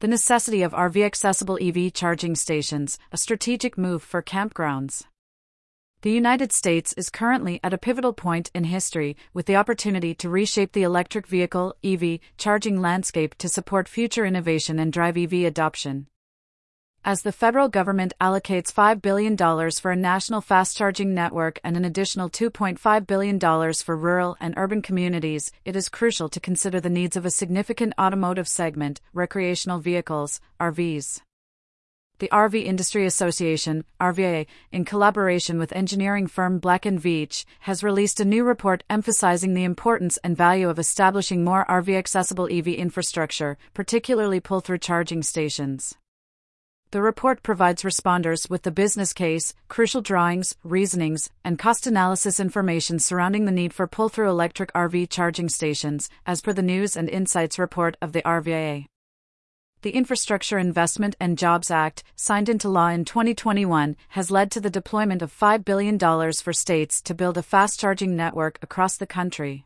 The necessity of RV accessible EV charging stations, a strategic move for campgrounds. The United States is currently at a pivotal point in history with the opportunity to reshape the electric vehicle EV charging landscape to support future innovation and drive EV adoption. As the federal government allocates $5 billion for a national fast charging network and an additional $2.5 billion for rural and urban communities, it is crucial to consider the needs of a significant automotive segment, recreational vehicles, RVs. The RV Industry Association, RVIA, in collaboration with engineering firm Black & Veatch, has released a new report emphasizing the importance and value of establishing more RV accessible EV infrastructure, particularly pull through charging stations. The report provides responders with the business case, crucial drawings, reasonings, and cost analysis information surrounding the need for pull through electric RV charging stations, as per the News and Insights report of the RVIA the Infrastructure Investment and Jobs Act, signed into law in 2021, has led to the deployment of $5 billion for states to build a fast charging network across the country.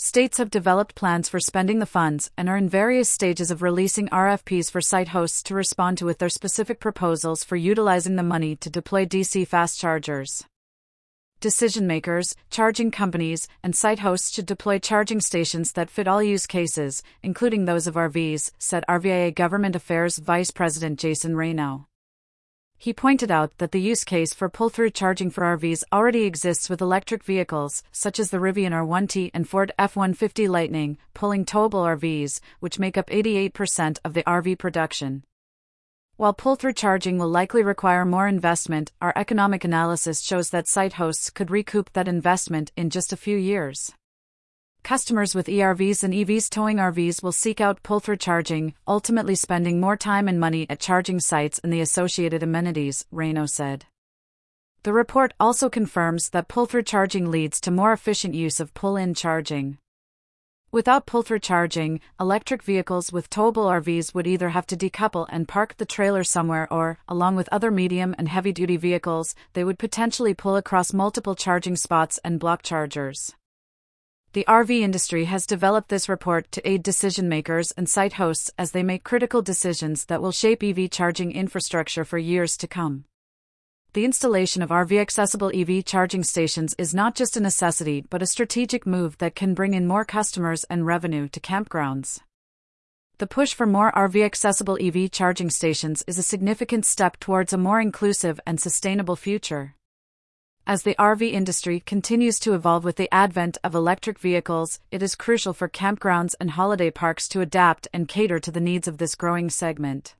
States have developed plans for spending the funds and are in various stages of releasing RFPs for site hosts to respond to with their specific proposals for utilizing the money to deploy DC fast chargers decision makers, charging companies, and site hosts should deploy charging stations that fit all use cases, including those of RVs, said RVIA Government Affairs Vice President Jason Reynaud. He pointed out that the use case for pull through charging for RVs already exists with electric vehicles, such as the Rivian R1T and Ford F 150 Lightning, pulling towable RVs, which make up 88% of the RV production. While pull through charging will likely require more investment, our economic analysis shows that site hosts could recoup that investment in just a few years. Customers with ERVs and EVs towing RVs will seek out pull through charging, ultimately spending more time and money at charging sites and the associated amenities, Reynaud said. The report also confirms that pull through charging leads to more efficient use of pull in charging. Without pull-through charging, electric vehicles with towable RVs would either have to decouple and park the trailer somewhere or, along with other medium and heavy-duty vehicles, they would potentially pull across multiple charging spots and block chargers. The RV industry has developed this report to aid decision makers and site hosts as they make critical decisions that will shape EV charging infrastructure for years to come the installation of RV accessible EV charging stations is not just a necessity but a strategic move that can bring in more customers and revenue to campgrounds. The push for more RV accessible EV charging stations is a significant step towards a more inclusive and sustainable future. As the RV industry continues to evolve with the advent of electric vehicles, it is crucial for campgrounds and holiday parks to adapt and cater to the needs of this growing segment.